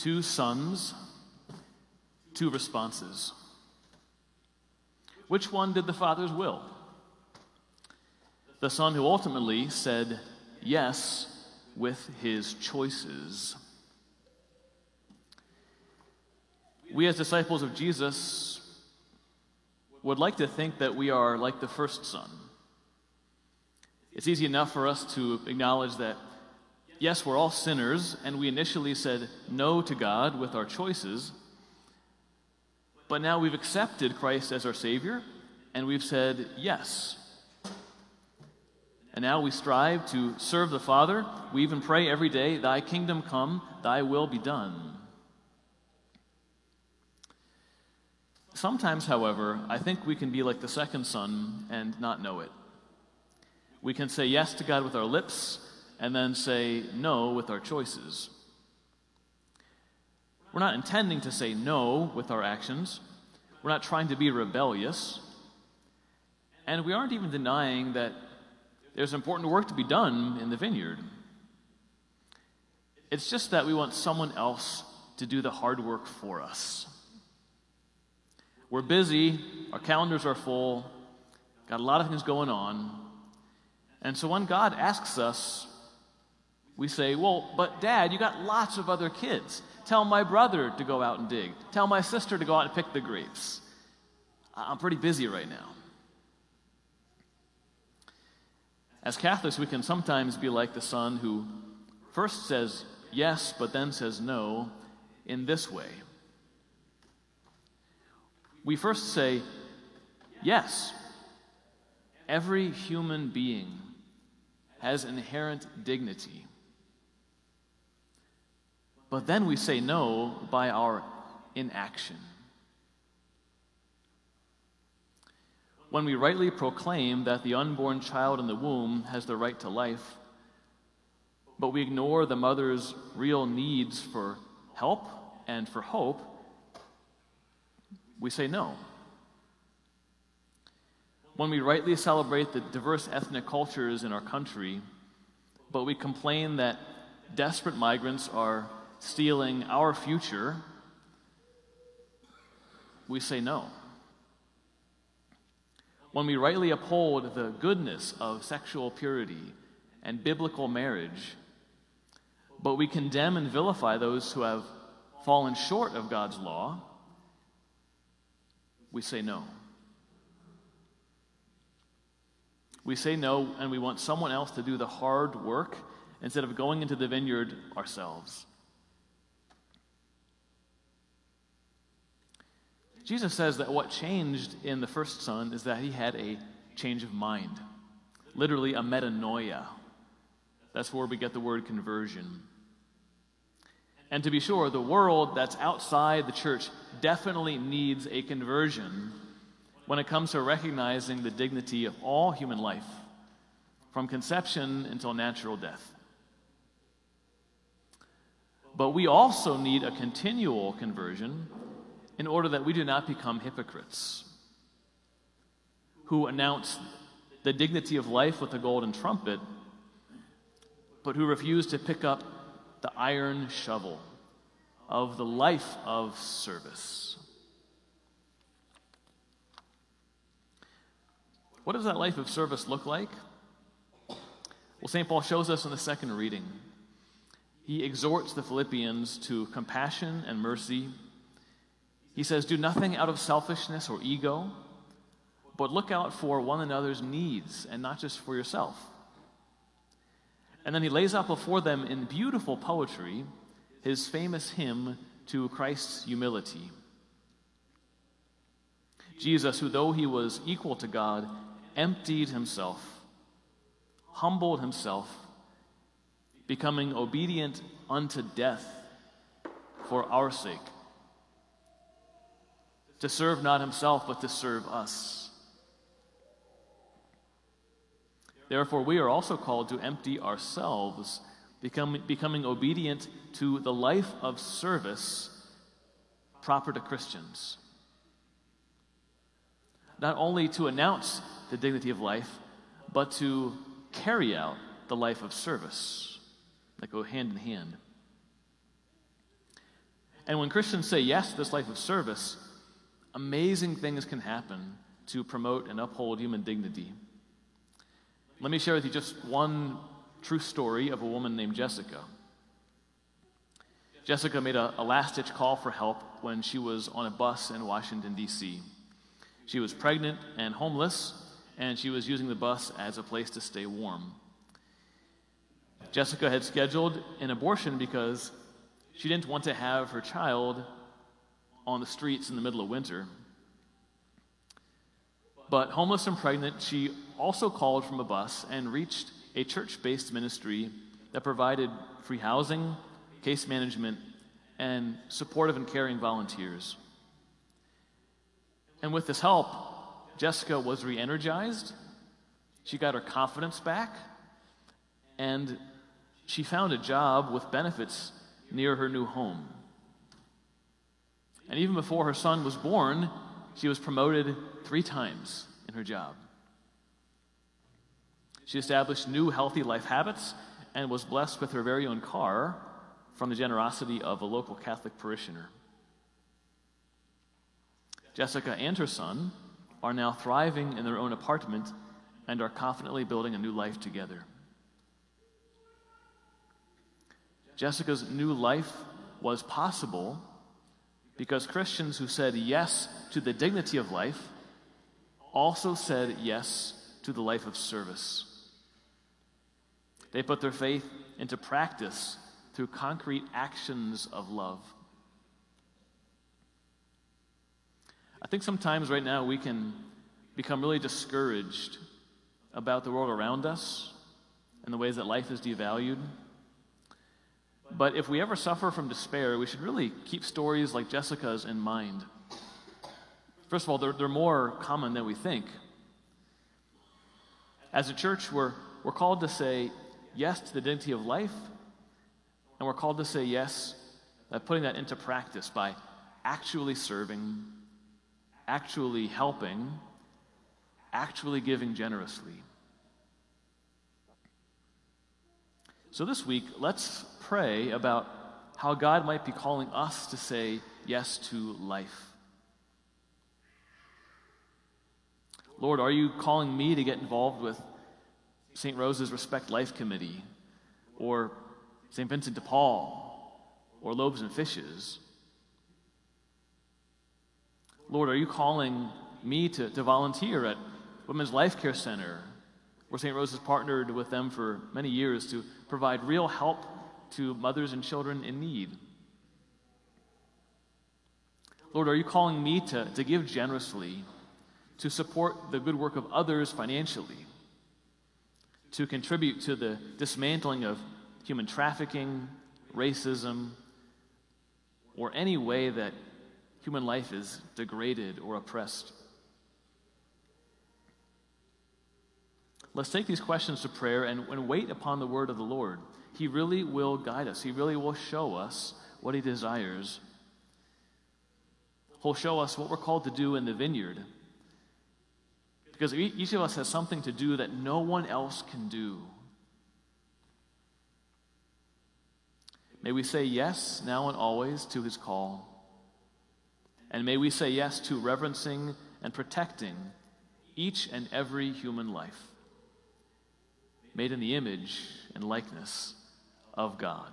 two sons, two responses. Which one did the Father's will? The Son who ultimately said yes with his choices. We, as disciples of Jesus, would like to think that we are like the first son. It's easy enough for us to acknowledge that, yes, we're all sinners, and we initially said no to God with our choices, but now we've accepted Christ as our Savior, and we've said yes. And now we strive to serve the Father. We even pray every day, Thy kingdom come, Thy will be done. Sometimes, however, I think we can be like the second son and not know it. We can say yes to God with our lips and then say no with our choices. We're not intending to say no with our actions. We're not trying to be rebellious. And we aren't even denying that there's important work to be done in the vineyard. It's just that we want someone else to do the hard work for us. We're busy, our calendars are full, got a lot of things going on. And so when God asks us, we say, Well, but dad, you got lots of other kids. Tell my brother to go out and dig. Tell my sister to go out and pick the grapes. I'm pretty busy right now. As Catholics, we can sometimes be like the son who first says yes, but then says no in this way we first say, yes, every human being has inherent dignity. But then we say no by our inaction. When we rightly proclaim that the unborn child in the womb has the right to life, but we ignore the mother's real needs for help and for hope, we say no. When we rightly celebrate the diverse ethnic cultures in our country, but we complain that desperate migrants are stealing our future, we say no. When we rightly uphold the goodness of sexual purity and biblical marriage, but we condemn and vilify those who have fallen short of God's law, we say no. We say no, and we want someone else to do the hard work instead of going into the vineyard ourselves. Jesus says that what changed in the first son is that he had a change of mind, literally a metanoia. That's where we get the word conversion. And to be sure, the world that's outside the church definitely needs a conversion when it comes to recognizing the dignity of all human life, from conception until natural death. But we also need a continual conversion in order that we do not become hypocrites who announce the dignity of life with a golden trumpet, but who refuse to pick up the iron shovel of the life of service. What does that life of service look like? Well, St. Paul shows us in the second reading. He exhorts the Philippians to compassion and mercy. He says, Do nothing out of selfishness or ego, but look out for one another's needs and not just for yourself. And then he lays out before them in beautiful poetry his famous hymn to Christ's humility. Jesus, who though he was equal to God, emptied himself, humbled himself, becoming obedient unto death for our sake, to serve not himself, but to serve us. Therefore, we are also called to empty ourselves, becoming, becoming obedient to the life of service proper to Christians. Not only to announce the dignity of life, but to carry out the life of service that go hand in hand. And when Christians say yes to this life of service, amazing things can happen to promote and uphold human dignity. Let me share with you just one true story of a woman named Jessica. Jessica made a, a last ditch call for help when she was on a bus in Washington, D.C. She was pregnant and homeless, and she was using the bus as a place to stay warm. Jessica had scheduled an abortion because she didn't want to have her child on the streets in the middle of winter. But homeless and pregnant, she also called from a bus and reached a church based ministry that provided free housing, case management, and supportive and caring volunteers. And with this help, Jessica was re energized, she got her confidence back, and she found a job with benefits near her new home. And even before her son was born, she was promoted three times in her job. She established new healthy life habits and was blessed with her very own car from the generosity of a local Catholic parishioner. Jessica and her son are now thriving in their own apartment and are confidently building a new life together. Jessica's new life was possible because Christians who said yes to the dignity of life also said yes to the life of service. They put their faith into practice through concrete actions of love. I think sometimes right now we can become really discouraged about the world around us and the ways that life is devalued. But if we ever suffer from despair, we should really keep stories like Jessica's in mind. First of all, they're, they're more common than we think. As a church, we're, we're called to say yes to the dignity of life, and we're called to say yes, by putting that into practice by actually serving, actually helping, actually giving generously. So this week, let's pray about how God might be calling us to say yes to life. Lord, are you calling me to get involved with St. Rose's Respect Life Committee or St. Vincent de Paul or Loaves and Fishes? Lord, are you calling me to, to volunteer at Women's Life Care Center, where St. Rose has partnered with them for many years to provide real help to mothers and children in need. Lord, are you calling me to, to give generously, to support the good work of others financially, to contribute to the dismantling of human trafficking, racism, or any way that human life is degraded or oppressed? Let's take these questions to prayer and, and wait upon the word of the Lord. He really will guide us, He really will show us what He desires. He'll show us what we're called to do in the vineyard. Because each of us has something to do that no one else can do. May we say yes now and always to his call. And may we say yes to reverencing and protecting each and every human life made in the image and likeness of God.